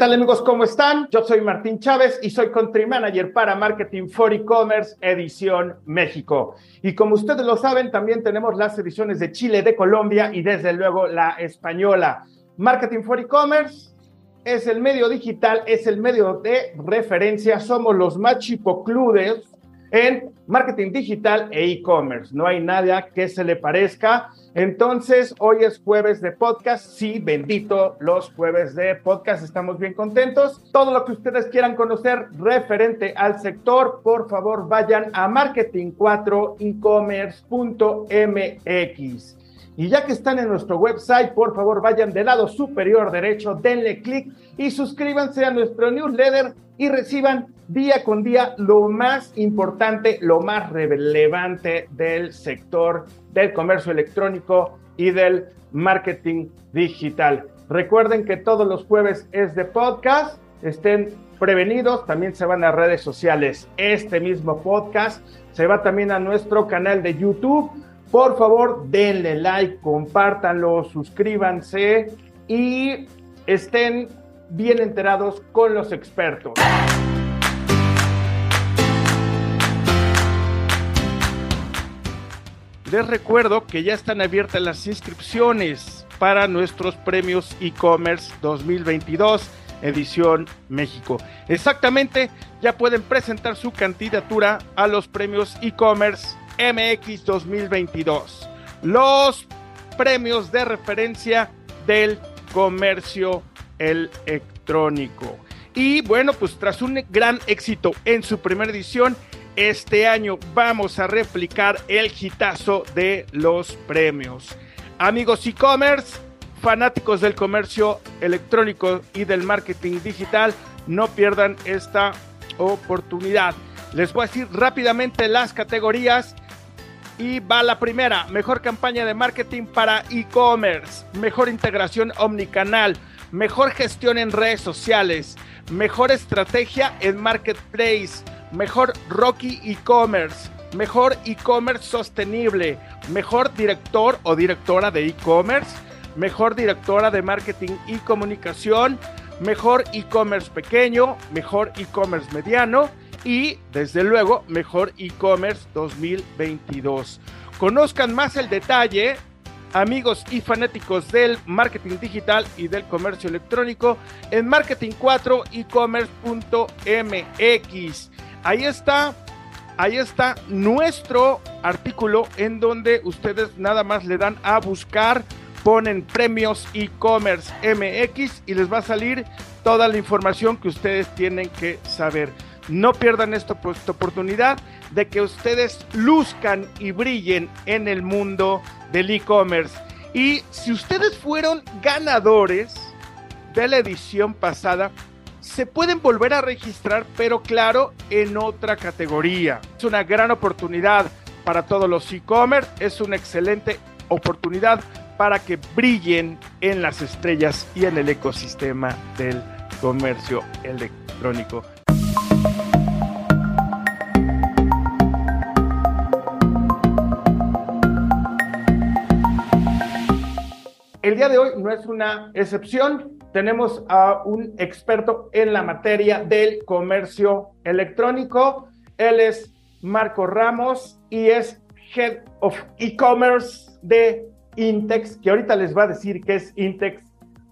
tal amigos? ¿Cómo están? Yo soy Martín Chávez y soy Country Manager para Marketing for E-Commerce Edición México. Y como ustedes lo saben, también tenemos las ediciones de Chile, de Colombia y desde luego la española. Marketing for E-Commerce es el medio digital, es el medio de referencia, somos los más chipocludes en marketing digital e e-commerce. No hay nada que se le parezca. Entonces, hoy es jueves de podcast. Sí, bendito los jueves de podcast. Estamos bien contentos. Todo lo que ustedes quieran conocer referente al sector, por favor, vayan a marketing4ecommerce.mx. Y ya que están en nuestro website, por favor vayan del lado superior derecho, denle clic y suscríbanse a nuestro newsletter y reciban día con día lo más importante, lo más relevante del sector del comercio electrónico y del marketing digital. Recuerden que todos los jueves es de podcast, estén prevenidos, también se van a redes sociales. Este mismo podcast se va también a nuestro canal de YouTube. Por favor, denle like, compártanlo, suscríbanse y estén bien enterados con los expertos. Les recuerdo que ya están abiertas las inscripciones para nuestros premios e-commerce 2022 edición México. Exactamente, ya pueden presentar su candidatura a los premios e-commerce MX 2022. Los premios de referencia del comercio electrónico. Y bueno, pues tras un gran éxito en su primera edición, este año vamos a replicar el hitazo de los premios. Amigos e-commerce, fanáticos del comercio electrónico y del marketing digital, no pierdan esta oportunidad. Les voy a decir rápidamente las categorías y va la primera, mejor campaña de marketing para e-commerce, mejor integración omnicanal, mejor gestión en redes sociales, mejor estrategia en marketplace, mejor Rocky e-commerce, mejor e-commerce sostenible, mejor director o directora de e-commerce, mejor directora de marketing y comunicación, mejor e-commerce pequeño, mejor e-commerce mediano y desde luego mejor e-commerce 2022. Conozcan más el detalle amigos y fanáticos del marketing digital y del comercio electrónico en marketing4ecommerce.mx. Ahí está, ahí está nuestro artículo en donde ustedes nada más le dan a buscar, ponen premios e-commerce MX y les va a salir toda la información que ustedes tienen que saber. No pierdan esta, oportunidad de que ustedes luzcan y brillen en el mundo del e-commerce. Y si ustedes fueron ganadores de la edición pasada, se pueden volver a registrar, pero claro, en otra categoría. Es una gran oportunidad para todos los e-commerce, es una excelente oportunidad para que brillen en las estrellas y en el ecosistema del comercio electrónico. El día de hoy no es una excepción. Tenemos a un experto en la materia del comercio electrónico. Él es Marco Ramos y es Head of E-Commerce de Intex, que ahorita les va a decir qué es Intex.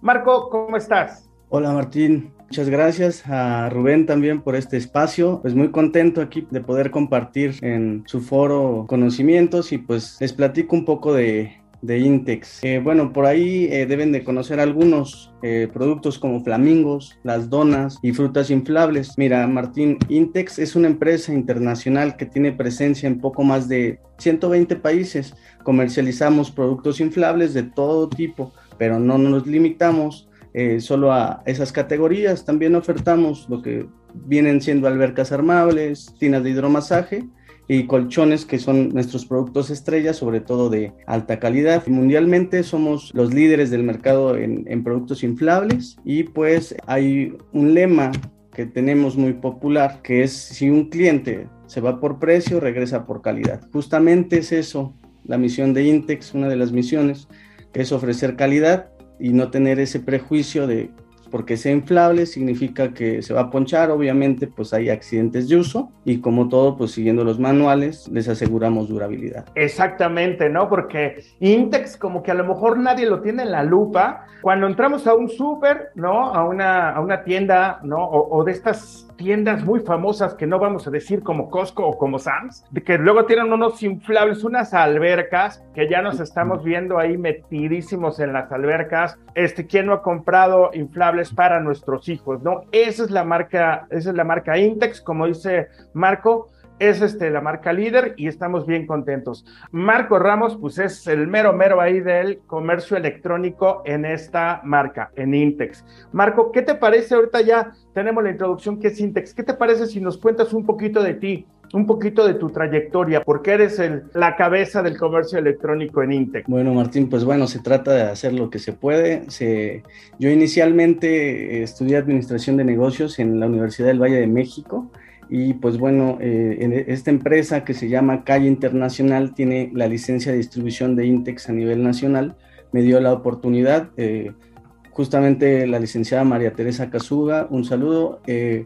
Marco, ¿cómo estás? Hola Martín, Muchas gracias a Rubén también por este espacio. Pues muy contento aquí de poder compartir en su foro conocimientos y pues les platico un poco de, de Intex. Eh, bueno, por ahí eh, deben de conocer algunos eh, productos como flamingos, las donas y frutas inflables. Mira, Martín, Intex es una empresa internacional que tiene presencia en poco más de 120 países. Comercializamos productos inflables de todo tipo, pero no nos limitamos solo a esas categorías. También ofertamos lo que vienen siendo albercas armables, tinas de hidromasaje y colchones que son nuestros productos estrellas, sobre todo de alta calidad. Mundialmente somos los líderes del mercado en, en productos inflables y pues hay un lema que tenemos muy popular que es si un cliente se va por precio, regresa por calidad. Justamente es eso, la misión de Intex, una de las misiones, que es ofrecer calidad y no tener ese prejuicio de porque sea inflable significa que se va a ponchar, obviamente pues hay accidentes de uso y como todo pues siguiendo los manuales les aseguramos durabilidad. Exactamente, ¿no? Porque Intex como que a lo mejor nadie lo tiene en la lupa. Cuando entramos a un súper, ¿no? A una, a una tienda, ¿no? o de estas tiendas muy famosas que no vamos a decir como Costco o como Sam's, que luego tienen unos inflables, unas albercas, que ya nos estamos viendo ahí metidísimos en las albercas. Este, ¿quién no ha comprado inflables para nuestros hijos? ¿No? Esa es la marca, esa es la marca Intex, como dice Marco es este, la marca líder y estamos bien contentos. Marco Ramos, pues es el mero mero ahí del comercio electrónico en esta marca, en Intex. Marco, ¿qué te parece? Ahorita ya tenemos la introducción que es Intex. ¿Qué te parece si nos cuentas un poquito de ti? un poquito de tu trayectoria, porque eres el, la cabeza del comercio electrónico en Intex. Bueno, Martín, pues bueno, se trata de hacer lo que se puede. Se, yo inicialmente estudié Administración de Negocios en la Universidad del Valle de México y pues bueno, eh, en esta empresa que se llama Calle Internacional tiene la licencia de distribución de Intex a nivel nacional. Me dio la oportunidad, eh, justamente la licenciada María Teresa Casuga, un saludo, eh,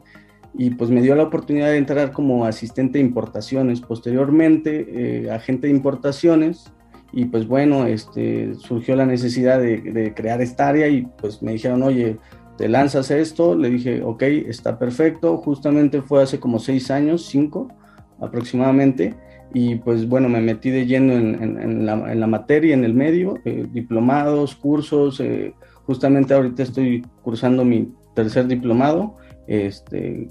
y pues me dio la oportunidad de entrar como asistente de importaciones. Posteriormente, agente de importaciones, y pues bueno, este, surgió la necesidad de, de crear esta área y pues me dijeron, oye, te lanzas esto, le dije, ok, está perfecto, justamente fue hace como seis años, cinco aproximadamente, y pues bueno, me metí de lleno en, la, materia, en el medio, eh, diplomados, cursos, eh, justamente ahorita estoy cursando mi tercer diplomado, este,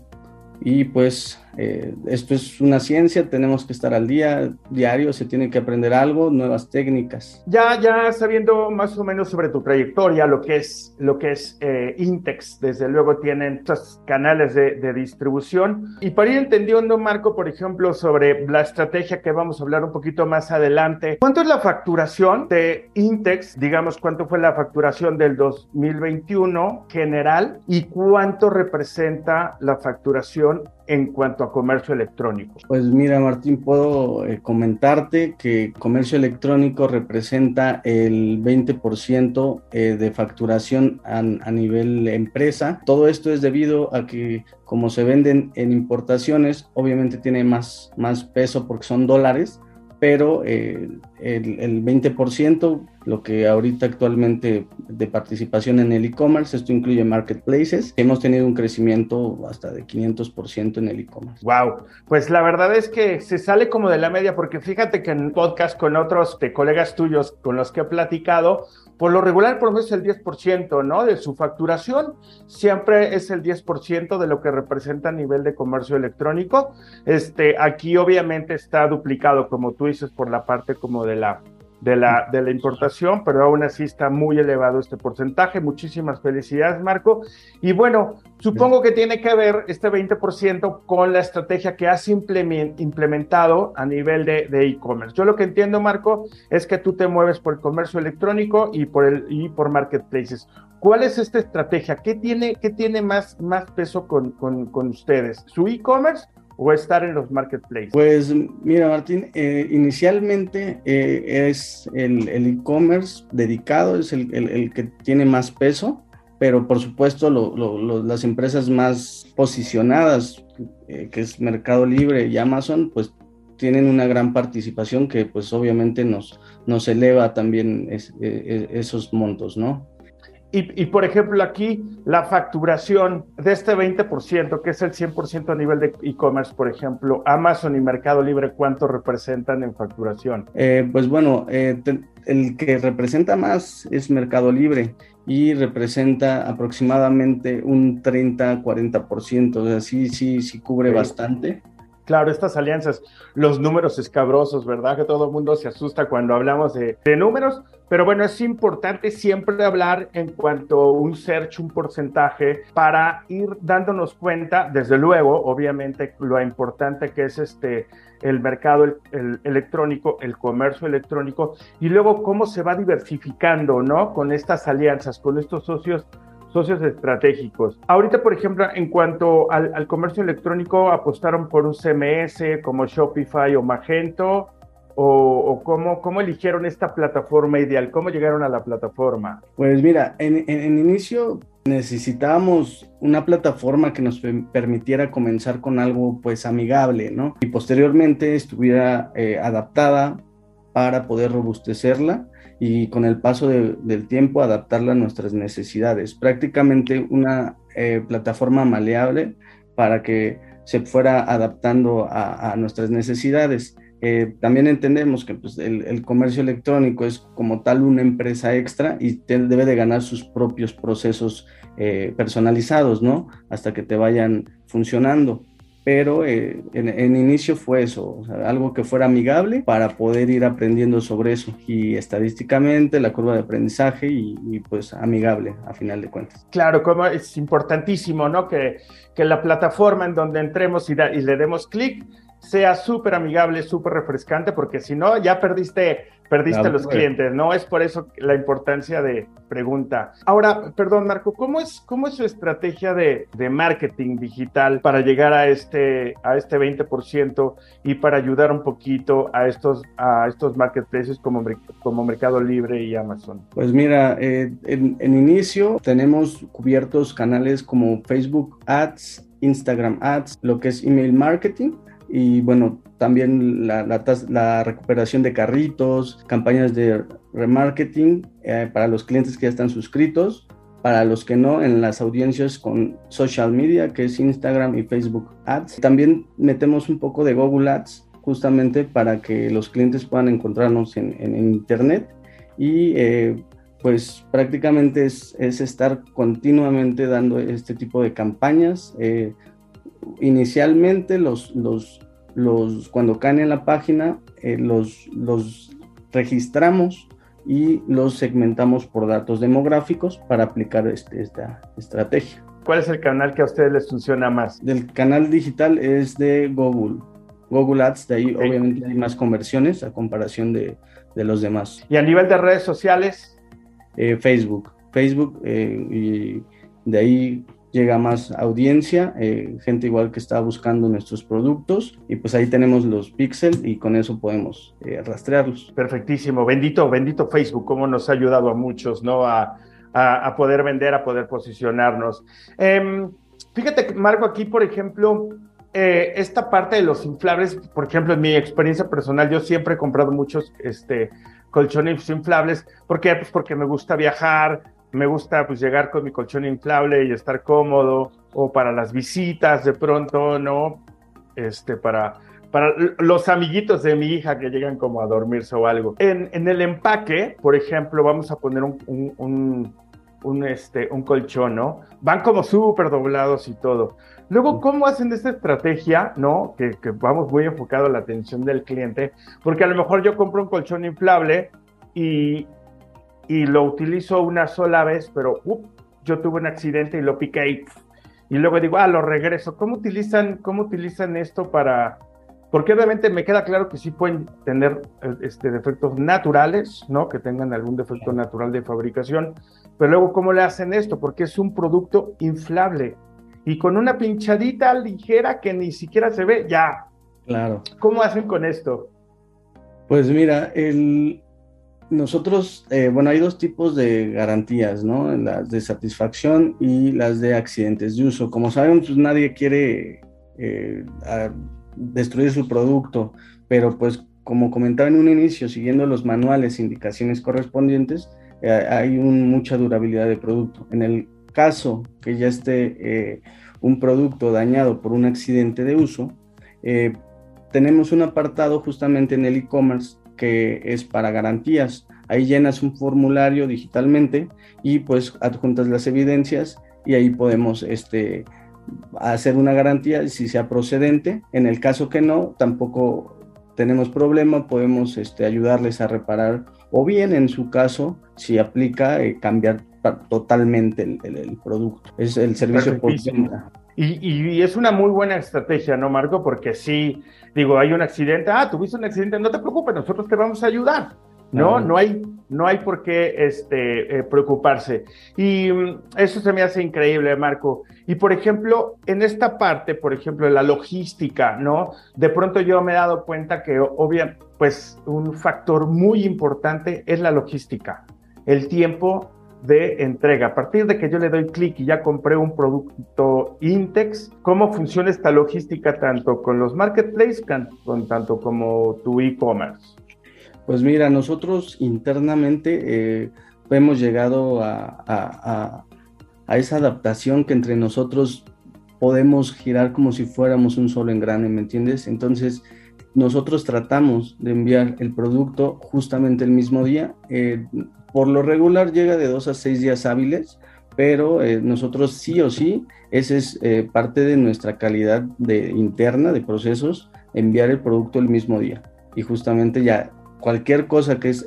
y pues eh, esto es una ciencia, tenemos que estar al día, diario, se tiene que aprender algo, nuevas técnicas. Ya, ya sabiendo más o menos sobre tu trayectoria, lo que es, lo que es eh, Intex, desde luego tienen estos canales de, de, distribución. Y para ir entendiendo, Marco, por ejemplo, sobre la estrategia que vamos a hablar un poquito más adelante, ¿cuánto es la facturación de Intex? Digamos, ¿cuánto fue la facturación del 2021 general y cuánto representa la facturación en cuanto comercio electrónico? Pues mira, Martín, puedo eh, comentarte que comercio electrónico representa el 20% eh, de facturación a, nivel empresa. Todo esto es debido a que como se venden en importaciones, obviamente tiene más, más peso porque son dólares pero eh, el, 20%, lo que ahorita actualmente de participación en el e-commerce, esto incluye marketplaces, hemos tenido un crecimiento hasta de 500% en el e-commerce. Wow, pues la verdad es que se sale como de la media, porque fíjate que en podcast con otros de colegas tuyos con los que he platicado, por lo regular, por menos el 10%, ¿no? De su facturación, siempre es el 10% de lo que representa a nivel de comercio electrónico. Este, aquí obviamente está duplicado, como tú dices, por la parte como de la de la, de la importación, pero aún así está muy elevado este porcentaje. Muchísimas felicidades, Marco. Y bueno, supongo que tiene que ver este 20% con la estrategia que has implementado a nivel de e-commerce. Yo lo que entiendo, Marco, es que tú te mueves por el comercio electrónico y por, el, y por marketplaces. ¿Cuál es esta estrategia? ¿Qué tiene, qué tiene más, más peso con, con, con ustedes? ¿Su e-commerce o estar en los marketplaces? Pues mira, Martín, eh, inicialmente eh, es el e-commerce dedicado, es el, el, que tiene más peso, pero por supuesto las empresas más posicionadas, eh, que es Mercado Libre y Amazon, pues tienen una gran participación que pues obviamente nos, nos eleva también esos montos, ¿no? Y, por ejemplo, aquí la facturación de este 20%, que es el 100% a nivel de e-commerce, por ejemplo, Amazon y Mercado Libre, ¿cuánto representan en facturación? Eh, pues bueno, eh, el que representa más es Mercado Libre y representa aproximadamente un 30-40%, o sea, sí, sí, sí cubre bastante. Claro, estas alianzas, los números escabrosos, ¿verdad? Que todo el mundo se asusta cuando hablamos de, de números, pero bueno, es importante siempre hablar en cuanto a un search, un porcentaje, para ir dándonos cuenta, desde luego, obviamente, lo importante que es este el mercado el, electrónico, el comercio electrónico, y luego cómo se va diversificando, ¿no? Con estas alianzas, con estos socios socios estratégicos. Ahorita, por ejemplo, en cuanto al, al, comercio electrónico, apostaron por un CMS como Shopify o Magento, o, cómo, cómo, eligieron esta plataforma ideal? ¿Cómo llegaron a la plataforma? Pues mira, en, en, inicio necesitábamos una plataforma que nos permitiera comenzar con algo pues amigable, ¿no? Y posteriormente estuviera eh, adaptada para poder robustecerla y con el paso del tiempo adaptarla a nuestras necesidades. Prácticamente una eh, plataforma maleable para que se fuera adaptando a, nuestras necesidades. Eh, también entendemos que pues, el, comercio electrónico es como tal una empresa extra y debe de ganar sus propios procesos eh, personalizados, ¿no? Hasta que te vayan funcionando pero eh, en, inicio fue eso, algo que fuera amigable para poder ir aprendiendo sobre eso y estadísticamente la curva de aprendizaje y, pues amigable a final de cuentas. Claro, como es importantísimo, ¿no? Que, que la plataforma en donde entremos y, y le demos clic sea súper amigable, súper refrescante, porque si no, ya perdiste, perdiste los clientes, ¿no? Es por eso la importancia de pregunta. Ahora, perdón, Marco, ¿cómo es, cómo es su estrategia de, de marketing digital para llegar a este, a este 20% y para ayudar un poquito a estos, a estos marketplaces como, como Mercado Libre y Amazon? Pues mira, eh, en, en inicio tenemos cubiertos canales como Facebook Ads, Instagram Ads, lo que es email marketing y bueno, también la, la, recuperación de carritos, campañas de remarketing eh, para los clientes que ya están suscritos, para los que no, en las audiencias con social media, que es Instagram y Facebook Ads. También metemos un poco de Google Ads justamente para que los clientes puedan encontrarnos en, en, Internet y eh, pues prácticamente es, es, estar continuamente dando este tipo de campañas. Eh, inicialmente los, los, los, cuando caen en la página, eh, los, los registramos y los segmentamos por datos demográficos para aplicar este, esta estrategia. ¿Cuál es el canal que a ustedes les funciona más? Del canal digital es de Google. Google Ads, de ahí obviamente hay más conversiones a comparación de, de, los demás. ¿Y a nivel de redes sociales? Eh, Facebook. Facebook eh, y de ahí llega más audiencia, eh, gente igual que está buscando nuestros productos y pues ahí tenemos los píxeles y con eso podemos eh, rastrearlos. Perfectísimo, bendito, bendito Facebook, cómo nos ha ayudado a muchos, ¿no? A, a, poder vender, a poder posicionarnos. Eh, fíjate, Marco, aquí, por ejemplo, eh, esta parte de los inflables, por ejemplo, en mi experiencia personal, yo siempre he comprado muchos este, colchones inflables. ¿Por qué? Pues porque me gusta viajar, me gusta pues llegar con mi colchón inflable y estar cómodo, o para las visitas de pronto, ¿no? Este, para, para los amiguitos de mi hija que llegan como a dormirse o algo. En, en el empaque, por ejemplo, vamos a poner un, un, un, este, un colchón, ¿no? Van como súper doblados y todo. Luego, ¿cómo hacen esta estrategia, no? Que, que vamos muy enfocado a la atención del cliente, porque a lo mejor yo compro un colchón inflable y, y lo utilizo una sola vez, pero yo tuve un accidente y lo piqué y, y luego digo, ah, lo regreso. ¿Cómo utilizan, cómo utilizan esto para...? Porque obviamente me queda claro que sí pueden tener eh, este, defectos naturales, ¿no? Que tengan algún defecto natural de fabricación, pero luego, ¿cómo le hacen esto? Porque es un producto inflable y con una pinchadita ligera que ni siquiera se ve, ya. Claro. ¿Cómo hacen con esto? Pues mira, el, nosotros, eh, bueno, hay dos tipos de garantías, ¿no? Las de satisfacción y las de accidentes de uso. Como sabemos, pues nadie quiere eh, destruir su producto, pero pues como comentaba en un inicio, siguiendo los manuales indicaciones correspondientes, eh, hay mucha durabilidad de producto. En el caso que ya esté un producto dañado por un accidente de uso, tenemos un apartado justamente en el e-commerce que es para garantías. Ahí llenas un formulario digitalmente y pues adjuntas las evidencias y ahí podemos este, hacer una garantía si sea procedente. En el caso que no, tampoco tenemos problema, podemos este, ayudarles a reparar o bien en su caso, si aplica, eh, cambiar totalmente el, producto. Es el servicio por y, y, es una muy buena estrategia, ¿no, Marco? Porque si, digo, hay un accidente, ah, tuviste un accidente, no te preocupes, nosotros te vamos a ayudar. No, no hay, no hay por qué este, eh, preocuparse. Y mm, eso se me hace increíble, Marco. Y por ejemplo, en esta parte, por ejemplo, la logística, ¿no? De pronto yo me he dado cuenta que, obviamente, pues un factor muy importante es la logística. El tiempo de entrega. A partir de que yo le doy clic y ya compré un producto Intex, ¿cómo funciona esta logística tanto con los marketplaces, con, tanto como tu e-commerce? Pues mira, nosotros internamente eh, hemos llegado a, a esa adaptación que entre nosotros podemos girar como si fuéramos un solo engrane, ¿me entiendes? Entonces, nosotros tratamos de enviar el producto justamente el mismo día. Eh, por lo regular llega de dos a seis días hábiles, pero eh, nosotros sí o sí, esa es eh, parte de nuestra calidad de, interna de procesos, enviar el producto el mismo día. Y justamente ya cualquier cosa que es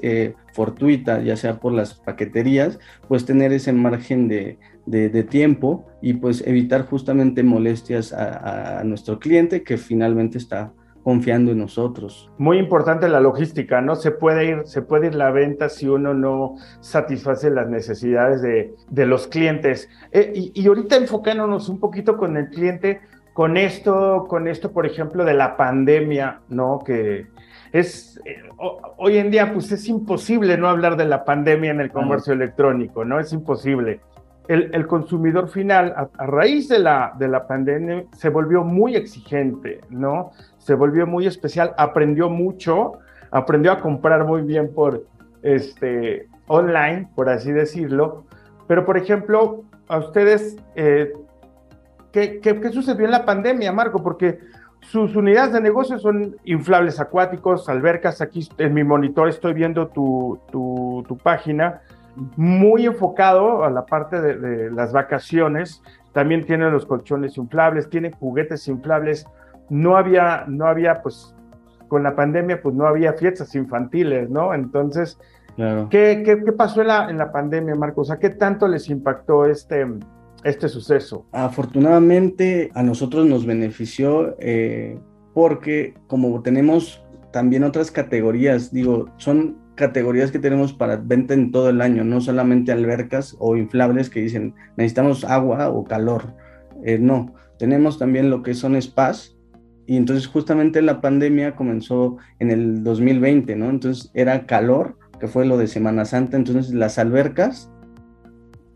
fortuita, ya sea por las paqueterías, pues tener ese margen de, de, tiempo y pues evitar justamente molestias a nuestro cliente que finalmente está confiando en nosotros. Muy importante la logística, ¿no? Se puede ir, se puede ir la venta si uno no satisface las necesidades de, de los clientes. Eh, y, y, ahorita enfocándonos un poquito con el cliente, con esto, con esto, por ejemplo, de la pandemia, ¿no? Que es eh, hoy en día, pues es imposible no hablar de la pandemia en el comercio electrónico, ¿no? Es imposible. El, el, consumidor final, a, raíz de la, de la pandemia, se volvió muy exigente, ¿no? se volvió muy especial, aprendió mucho, aprendió a comprar muy bien por este online, por así decirlo. Pero, por ejemplo, a ustedes, eh, ¿qué, sucedió en la pandemia, Marco? Porque sus unidades de negocio son inflables acuáticos, albercas. Aquí en mi monitor estoy viendo tu, tu, página, muy enfocado a la parte de, de, las vacaciones. También tiene los colchones inflables, tiene juguetes inflables no había, no había, pues, con la pandemia, pues no había fiestas infantiles, ¿no? Entonces, ¿qué, qué, pasó en la, en la pandemia, Marcos? ¿A qué tanto les impactó este, este suceso? Afortunadamente, a nosotros nos benefició eh, porque como tenemos también otras categorías, digo, son categorías que tenemos para venta en todo el año, no solamente albercas o inflables que dicen necesitamos agua o calor. Eh, no, tenemos también lo que son spas, y entonces justamente la pandemia comenzó en el 2020, ¿no? Entonces era calor, que fue lo de Semana Santa, entonces las albercas,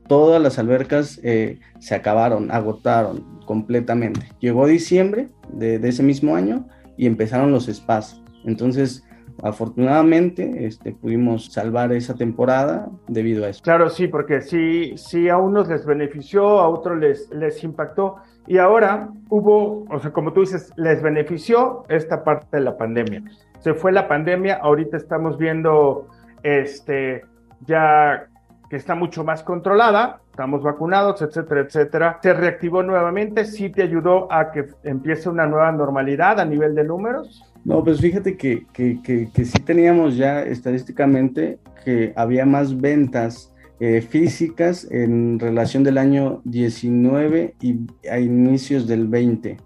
todas las albercas eh, se acabaron, agotaron completamente. Llegó diciembre de, ese mismo año y empezaron los spas. Entonces, afortunadamente, este, pudimos salvar esa temporada debido a eso. Claro, sí, porque sí, sí a unos les benefició, a otros les, les impactó. Y ahora hubo, o sea, como tú dices, les benefició esta parte de la pandemia. Se fue la pandemia, ahorita estamos viendo este ya que está mucho más controlada, estamos vacunados, etcétera, etcétera. Se reactivó nuevamente, sí te ayudó a que empiece una nueva normalidad a nivel de números. No, pues fíjate que, que, que, sí teníamos ya estadísticamente que había más ventas eh, físicas en relación del año 19 y a inicios del 20.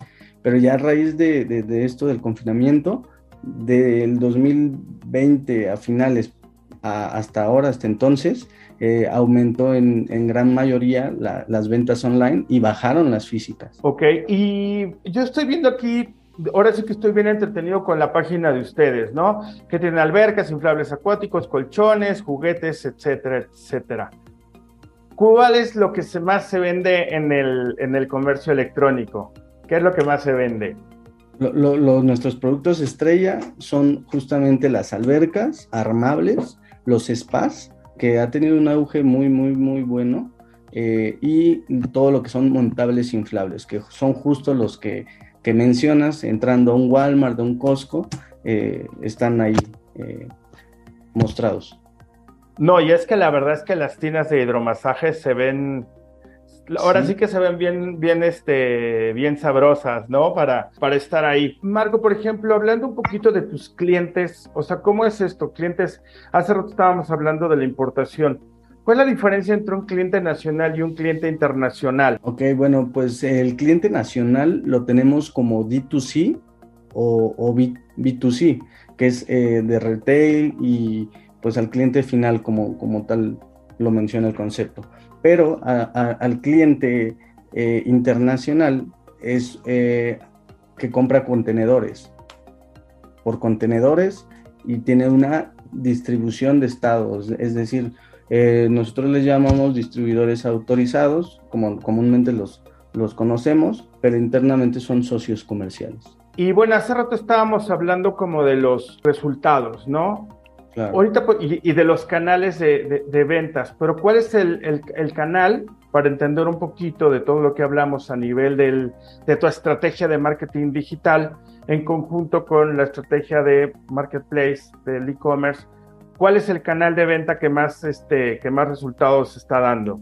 Pero ya a raíz de, de, esto del confinamiento, del 2020 a finales hasta ahora, hasta entonces, eh, aumentó en, en, gran mayoría las ventas online y bajaron las físicas. Ok, y yo estoy viendo aquí ahora sí que estoy bien entretenido con la página de ustedes, ¿no? Que tienen albercas, inflables acuáticos, colchones, juguetes, etcétera, etcétera. ¿Cuál es lo que más se vende en el, en el comercio electrónico? ¿Qué es lo que más se vende? nuestros productos estrella son justamente las albercas armables, los spas, que ha tenido un auge muy, muy, muy bueno, eh, y todo lo que son montables inflables, que son justo los que que mencionas, entrando a un Walmart, a un Costco, eh, están ahí eh, mostrados. No, y es que la verdad es que las tinas de hidromasaje se ven, ahora sí, que se ven bien, bien, este, bien sabrosas, ¿no? Para, para estar ahí. Marco, por ejemplo, hablando un poquito de tus clientes, o sea, ¿cómo es esto? Clientes, hace rato estábamos hablando de la importación. ¿Cuál es la diferencia entre un cliente nacional y un cliente internacional? Ok, bueno, pues el cliente nacional lo tenemos como D2C o, B, 2 c que es eh, de retail y pues al cliente final como, como tal lo menciona el concepto. Pero al cliente eh, internacional es eh, que compra contenedores por contenedores y tiene una distribución de estados, es decir, Eh, nosotros les llamamos distribuidores autorizados, como comúnmente los, los conocemos, pero internamente son socios comerciales. Y bueno, hace rato estábamos hablando como de los resultados, ¿no? Claro. Ahorita, pues, y, de los canales de, de, ventas, pero ¿cuál es el, el, el, canal para entender un poquito de todo lo que hablamos a nivel del, de tu estrategia de marketing digital en conjunto con la estrategia de marketplace, del e-commerce? ¿Cuál es el canal de venta que más, este, que más resultados está dando?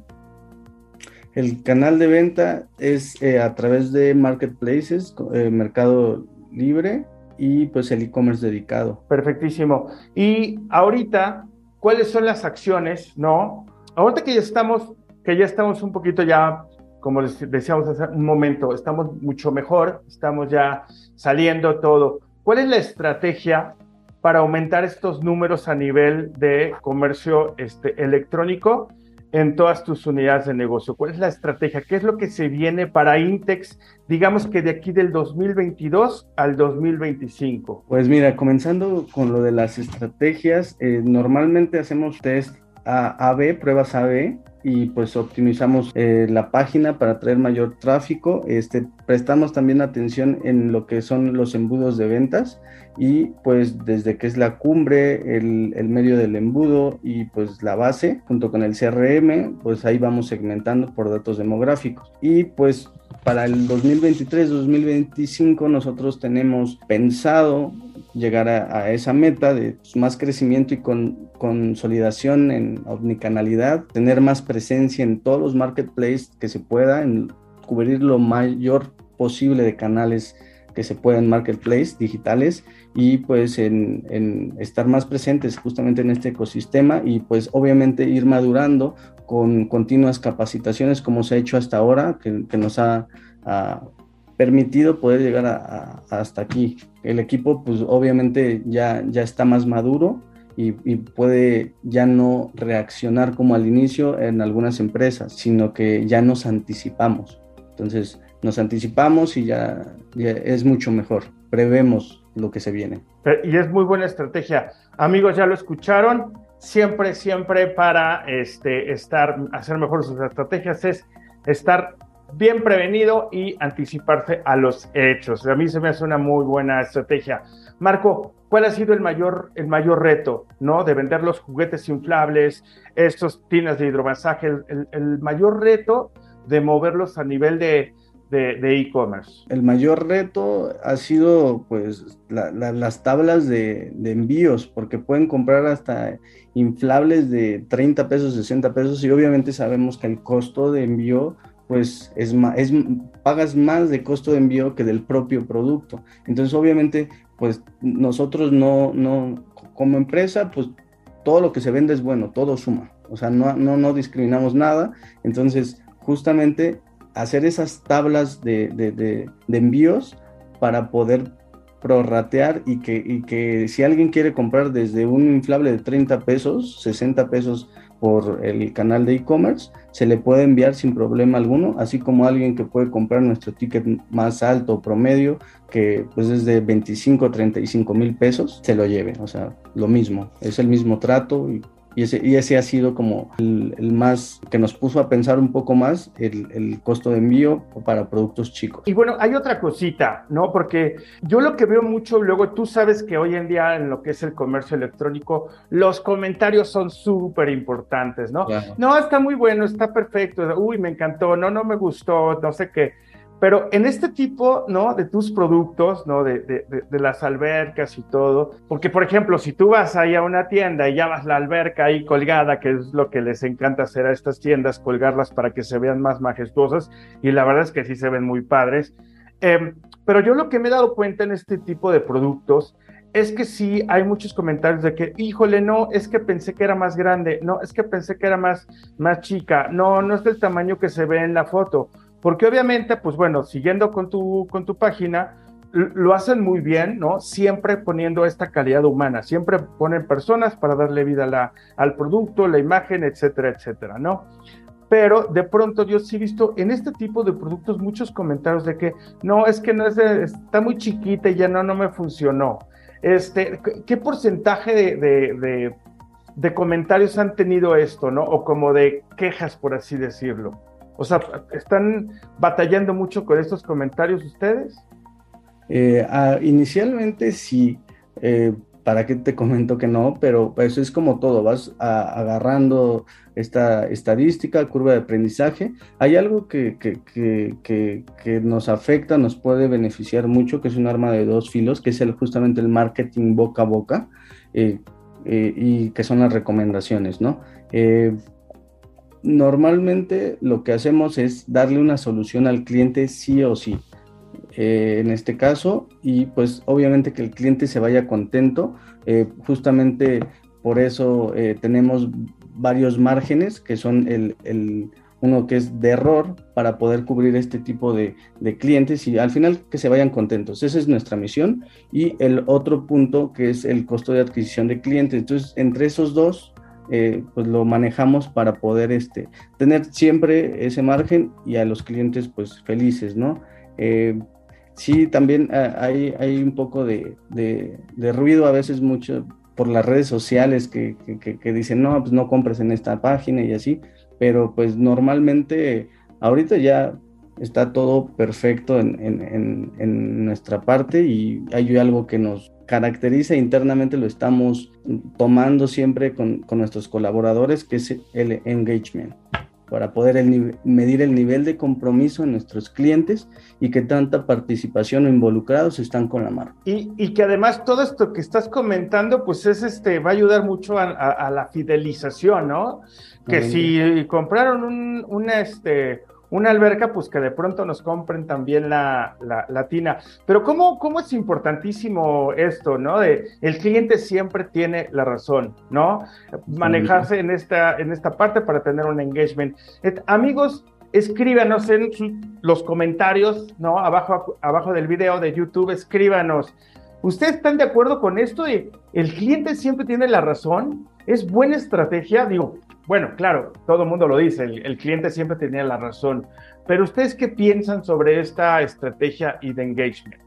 El canal de venta es eh, a través de marketplaces, eh, Mercado Libre y pues el e-commerce dedicado. Perfectísimo. Y ahorita, ¿cuáles son las acciones, no? Ahorita que ya estamos, que ya estamos un poquito ya, como les decíamos hace un momento, estamos mucho mejor, estamos ya saliendo todo. ¿Cuál es la estrategia para aumentar estos números a nivel de comercio este, electrónico? en todas tus unidades de negocio? ¿Cuál es la estrategia? ¿Qué es lo que se viene para Intex, digamos que de aquí del 2022 al 2025? Pues mira, comenzando con lo de las estrategias, eh, normalmente hacemos test A-B, pruebas A-B, y pues optimizamos eh, la página para traer mayor tráfico. Este, prestamos también atención en lo que son los embudos de ventas y pues desde que es la cumbre, el, el, medio del embudo y pues la base junto con el CRM, pues ahí vamos segmentando por datos demográficos. Y pues para el 2023-2025 nosotros tenemos pensado llegar a, esa meta de pues, más crecimiento y con consolidación en omnicanalidad, tener más presencia en todos los marketplaces que se pueda, en cubrir lo mayor posible de canales que se puedan marketplace digitales y pues en, estar más presentes justamente en este ecosistema y pues obviamente ir madurando con continuas capacitaciones como se ha hecho hasta ahora, que, nos ha, permitido poder llegar hasta aquí. El equipo pues obviamente ya, ya está más maduro y, puede ya no reaccionar como al inicio en algunas empresas, sino que ya nos anticipamos. Entonces nos anticipamos y ya, ya es mucho mejor. Prevemos lo que se viene. Y es muy buena estrategia. Amigos, ya lo escucharon. Siempre, siempre para este, estar, hacer mejor sus estrategias es estar bien prevenido y anticiparse a los hechos. A mí se me hace una muy buena estrategia. Marco, ¿cuál ha sido el mayor, el mayor reto, ¿no? De vender los juguetes inflables, estos tinas de hidromasaje, el, el, mayor reto de moverlos a nivel de de e-commerce? el mayor reto ha sido pues la, la, las tablas de, de, envíos, porque pueden comprar hasta inflables de 30 pesos, 60 pesos y obviamente sabemos que el costo de envío pues es, es, pagas más de costo de envío que del propio producto. Entonces, obviamente, pues nosotros no, no, como empresa, pues todo lo que se vende es bueno, todo suma. O sea, no, no, no discriminamos nada. Entonces, justamente hacer esas tablas de, de, de, de envíos para poder prorratear y que, y que si alguien quiere comprar desde un inflable de 30 pesos, 60 pesos por el canal de e-commerce, se le puede enviar sin problema alguno, así como alguien que puede comprar nuestro ticket más alto promedio, que pues es de 25 o 35 mil pesos, se lo lleve, o sea, lo mismo, es el mismo trato y y ese, y ese ha sido como el, el, más que nos puso a pensar un poco más el, el, costo de envío para productos chicos. Y bueno, hay otra cosita, ¿no? Porque yo lo que veo mucho, luego tú sabes que hoy en día en lo que es el comercio electrónico, los comentarios son súper importantes, ¿no? Claro. No, está muy bueno, está perfecto, uy, me encantó, no, no me gustó, no sé qué. Pero en este tipo, ¿no? De tus productos, ¿no? De, las albercas y todo. Porque, por ejemplo, si tú vas ahí a una tienda y llamas la alberca ahí colgada, que es lo que les encanta hacer a estas tiendas, colgarlas para que se vean más majestuosas, y la verdad es que sí se ven muy padres. Eh, pero yo lo que me he dado cuenta en este tipo de productos es que sí hay muchos comentarios de que, híjole, no, es que pensé que era más grande, no, es que pensé que era más, más chica, no, no es del tamaño que se ve en la foto porque obviamente, pues bueno, siguiendo con tu, con tu página, lo hacen muy bien, ¿no? Siempre poniendo esta calidad humana, siempre ponen personas para darle vida a al producto, la imagen, etcétera, etcétera, ¿no? Pero de pronto yo sí he visto en este tipo de productos muchos comentarios de que no, es que no es está muy chiquita y ya no, no me funcionó. Este, ¿Qué porcentaje de, de de comentarios han tenido esto, ¿no? O como de quejas, por así decirlo. O sea, ¿están batallando mucho con estos comentarios ustedes? Eh, ah, inicialmente sí, eh, ¿para qué te comento que no? Pero eso es como todo, vas agarrando esta estadística, curva de aprendizaje. Hay algo que, que, nos afecta, nos puede beneficiar mucho, que es un arma de dos filos, que es el, justamente el marketing boca a boca eh, y que son las recomendaciones, ¿no? Eh, normalmente lo que hacemos es darle una solución al cliente sí o sí. en este caso y pues obviamente que el cliente se vaya contento justamente por eso tenemos varios márgenes que son el, uno que es de error para poder cubrir este tipo de, clientes y al final que se vayan contentos. Esa es nuestra misión. Y el otro punto que es el costo de adquisición de clientes. Entonces, entre esos dos, eh, pues lo manejamos para poder este, tener siempre ese margen y a los clientes pues felices, ¿no? Eh, sí, también ah, hay, hay un poco de, de ruido, a veces mucho por las redes sociales que, que, dicen, no, pues no compres en esta página y así, pero pues normalmente ahorita ya está todo perfecto en, en, en, nuestra parte y hay algo que nos caracteriza internamente, lo estamos tomando siempre con, con nuestros colaboradores, que es el engagement para poder medir el nivel de compromiso en nuestros clientes y que tanta participación o involucrados están con la marca. Y, que además todo esto que estás comentando, pues es este, va a ayudar mucho a, la fidelización, ¿no? Que si compraron un, una, este, una alberca, pues que de pronto nos compren también la, la, tina. Pero ¿cómo, ¿cómo, es importantísimo esto, ¿no? De el cliente siempre tiene la razón, ¿no? Manejarse en esta, en esta parte para tener un engagement. amigos, escríbanos en los comentarios, ¿no? Abajo, abajo del video de YouTube, escríbanos. ¿Ustedes están de acuerdo con esto? De el cliente siempre tiene la razón. ¿Es buena estrategia? Digo, bueno, claro, todo el mundo lo dice, el, cliente siempre tenía la razón, pero ustedes qué piensan sobre esta estrategia y de engagement?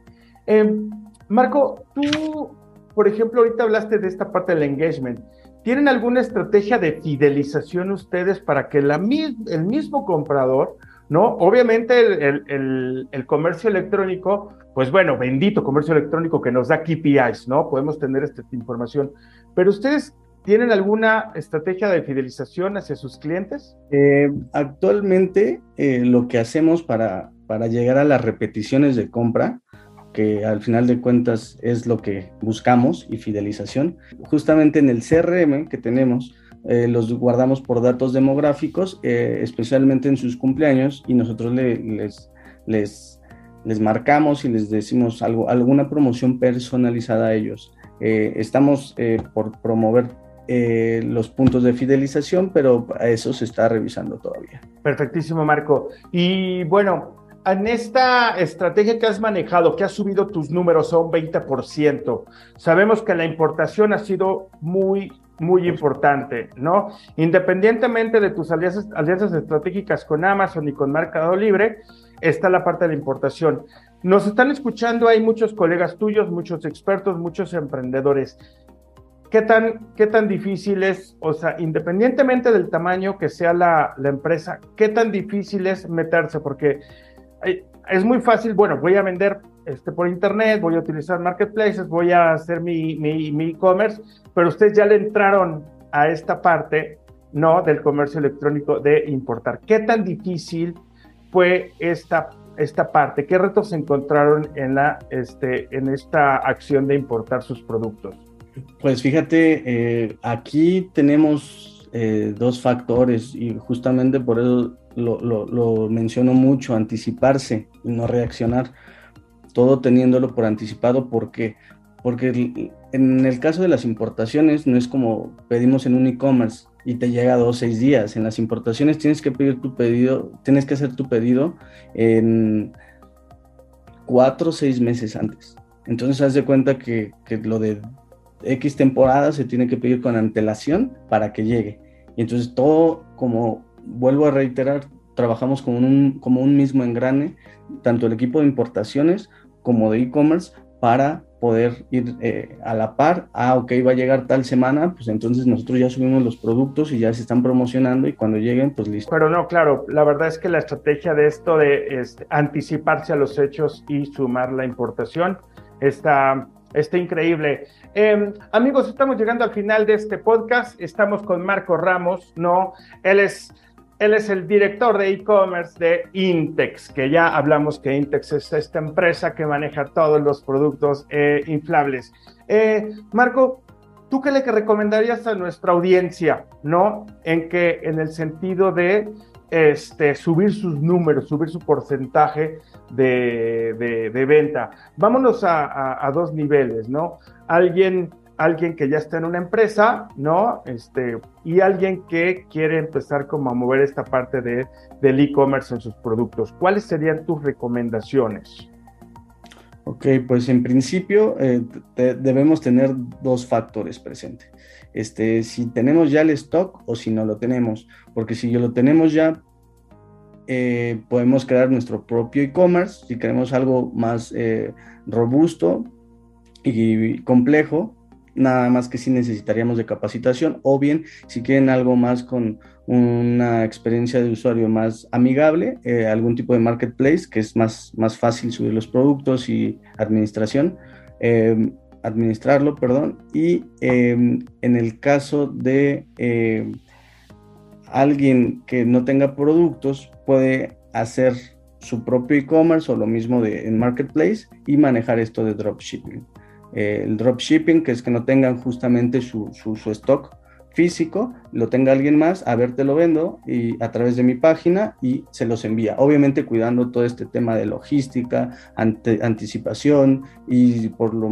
Em, Marco, tú, por ejemplo, ahorita hablaste de esta parte del engagement. ¿Tienen alguna estrategia de fidelización ustedes para que el mismo comprador, ¿no? Obviamente el, el, comercio electrónico, pues bueno, bendito comercio electrónico que nos da KPIs, ¿no? Podemos tener esta información. Pero ustedes, ¿Tienen alguna estrategia de fidelización hacia sus clientes? Eh, actualmente eh, lo que hacemos para, para llegar a las repeticiones de compra, que al final de cuentas es lo que buscamos y fidelización, justamente en el CRM que tenemos, eh, los guardamos por datos demográficos, especialmente en sus cumpleaños, y nosotros les, les, les marcamos y les decimos algo, alguna promoción personalizada a ellos. estamos por promover eh, los puntos de fidelización, pero a eso se está revisando todavía. Perfectísimo, Marco. Y bueno, en esta estrategia que has manejado, que has subido tus números a un 20%, sabemos que la importación ha sido muy, muy importante, ¿no? Independientemente de tus alianzas, alianzas estratégicas con Amazon y con Mercado Libre, está la parte de la importación. Nos están escuchando, hay muchos colegas tuyos, muchos expertos, muchos emprendedores. ¿Qué tan, qué tan difícil es, o sea, independientemente del tamaño que sea la, empresa, qué tan difícil es meterse? Porque es muy fácil, bueno, voy a vender este, por internet, voy a utilizar marketplaces, voy a hacer mi e-commerce, pero ustedes ya le entraron a esta parte, ¿no? Del comercio electrónico de importar. ¿Qué tan difícil fue esta, esta parte? ¿Qué retos encontraron en, la, este, en esta acción de importar sus productos? Pues fíjate, eh, aquí tenemos eh, dos factores y justamente por eso lo, menciono mucho, anticiparse y no reaccionar, todo teniéndolo por anticipado, ¿por qué? Porque en el caso de las importaciones no es como pedimos en un e-commerce y te llega dos o seis días. En las importaciones tienes que pedir tu pedido, tienes que hacer tu pedido en cuatro o seis meses antes. Entonces haz de cuenta que, que lo de X temporada se tiene que pedir con antelación para que llegue. Y entonces todo, como vuelvo a reiterar, trabajamos como un, como un mismo engrane, tanto el equipo de importaciones como de e-commerce, para poder ir eh, a la par, ah, ok, va a llegar tal semana, pues entonces nosotros ya subimos los productos y ya se están promocionando y cuando lleguen, pues listo. Pero no, claro, la verdad es que la estrategia de esto de este, anticiparse a los hechos y sumar la importación está, está increíble. Em, amigos, estamos llegando al final de este podcast, estamos con Marco Ramos, ¿no? Él es él es el director de e-commerce de Intex, que ya hablamos que Intex es esta empresa que maneja todos los productos eh, inflables. Eh, Marco, ¿tú qué le recomendarías a nuestra audiencia, no? En que, en el sentido de este, subir sus números, subir su porcentaje de, venta. Vámonos a, a, dos niveles, ¿no? Alguien alguien que ya está en una empresa, ¿no? Este, y alguien que quiere empezar como a mover esta parte de, del e-commerce en sus productos. ¿Cuáles serían tus recomendaciones? Ok, pues en principio eh, debemos tener dos factores presentes. Este, si tenemos ya el stock o si no lo tenemos, porque si lo tenemos ya, eh, podemos crear nuestro propio e-commerce. Si queremos algo más eh, robusto y complejo, nada más que si necesitaríamos de capacitación o bien si quieren algo más con una experiencia de usuario más amigable, eh, algún tipo de marketplace que es más, más fácil subir los productos y administración, em, administrarlo, perdón, y em, en el caso de em, alguien que no tenga productos puede hacer su propio e-commerce o lo mismo de, en marketplace y manejar esto de dropshipping. Eh, el dropshipping, que es que no tengan justamente su, su, stock físico, lo tenga alguien más, a ver, te lo vendo y a través de mi página y se los envía. Obviamente cuidando todo este tema de logística, anticipación y por lo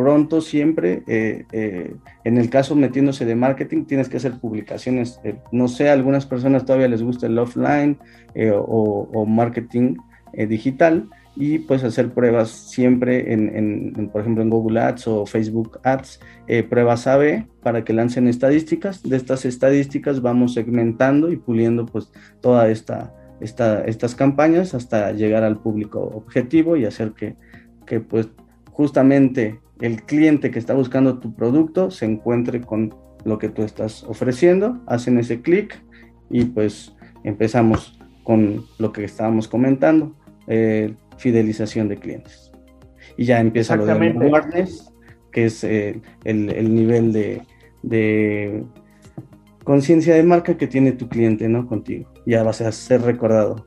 pronto siempre, eh, eh, en el caso metiéndose de marketing, tienes que hacer publicaciones. no sé, a algunas personas todavía les gusta el offline o, marketing digital y pues hacer pruebas siempre en, por ejemplo, en Google Ads o Facebook Ads, eh, pruebas AB para que lancen estadísticas. De estas estadísticas vamos segmentando y puliendo pues toda esta, esta estas campañas hasta llegar al público objetivo y hacer que, que pues justamente el cliente que está buscando tu producto se encuentre con lo que tú estás ofreciendo, hacen ese clic y pues empezamos con lo que estábamos comentando. Eh, fidelización de clientes. Y ya empieza lo de awareness, que es eh, el, nivel de, conciencia de marca que tiene tu cliente, ¿no? Contigo. Ya vas a ser recordado.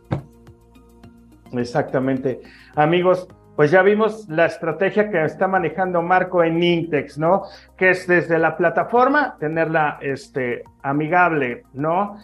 Exactamente. Amigos, pues ya vimos la estrategia que está manejando Marco en Intex, ¿no? Que es desde la plataforma, tenerla este, amigable, ¿no?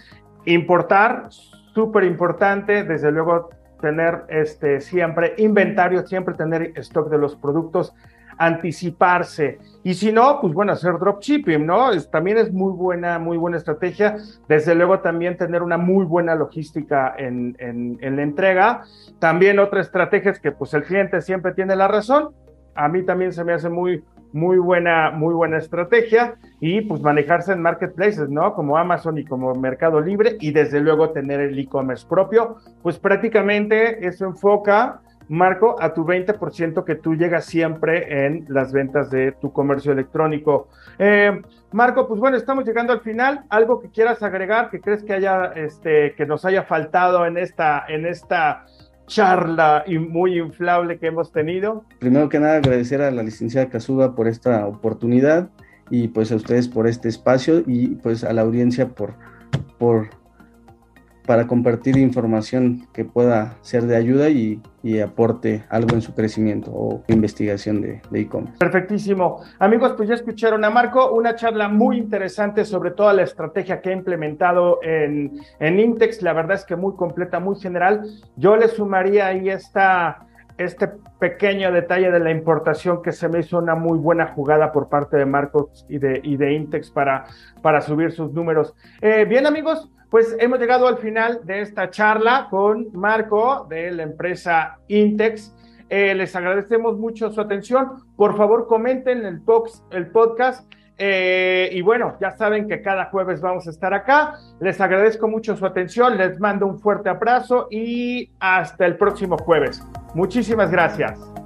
Importar, súper importante, desde luego tener este, siempre inventario, siempre tener stock de los productos, anticiparse. Y si no, pues bueno, hacer dropshipping, ¿no? Es, también es muy buena, muy buena estrategia. Desde luego también tener una muy buena logística en, en, en la entrega. También otra estrategia es que pues el cliente siempre tiene la razón. A mí también se me hace muy, muy buena, muy buena estrategia y pues manejarse en marketplaces, ¿no? Como Amazon y como Mercado Libre y desde luego tener el e-commerce propio, pues prácticamente eso enfoca, Marco, a tu 20% que tú llegas siempre en las ventas de tu comercio electrónico. Eh, Marco, pues bueno, estamos llegando al final. ¿Algo que quieras agregar, que crees que haya, este, que nos haya faltado en esta, en esta charla y muy inflable que hemos tenido. Primero que nada, agradecer a la licenciada Casuga por esta oportunidad y pues a ustedes por este espacio y pues a la audiencia por, por para compartir información que pueda ser de ayuda y, aporte algo en su crecimiento o investigación de e-commerce. Perfectísimo. Amigos, pues ya escucharon a Marco, una charla muy interesante sobre toda la estrategia que ha implementado en, en Intex. La verdad es que muy completa, muy general. Yo le sumaría ahí esta este pequeño detalle de la importación que se me hizo una muy buena jugada por parte de Marcos y de, y de Intex para, para subir sus números. Eh, bien amigos, pues hemos llegado al final de esta charla con Marco de la empresa Intex. Eh, les agradecemos mucho su atención. Por favor, comenten el, el podcast. Eh, y bueno, ya saben que cada jueves vamos a estar acá. Les agradezco mucho su atención. Les mando un fuerte abrazo y hasta el próximo jueves. Muchísimas gracias.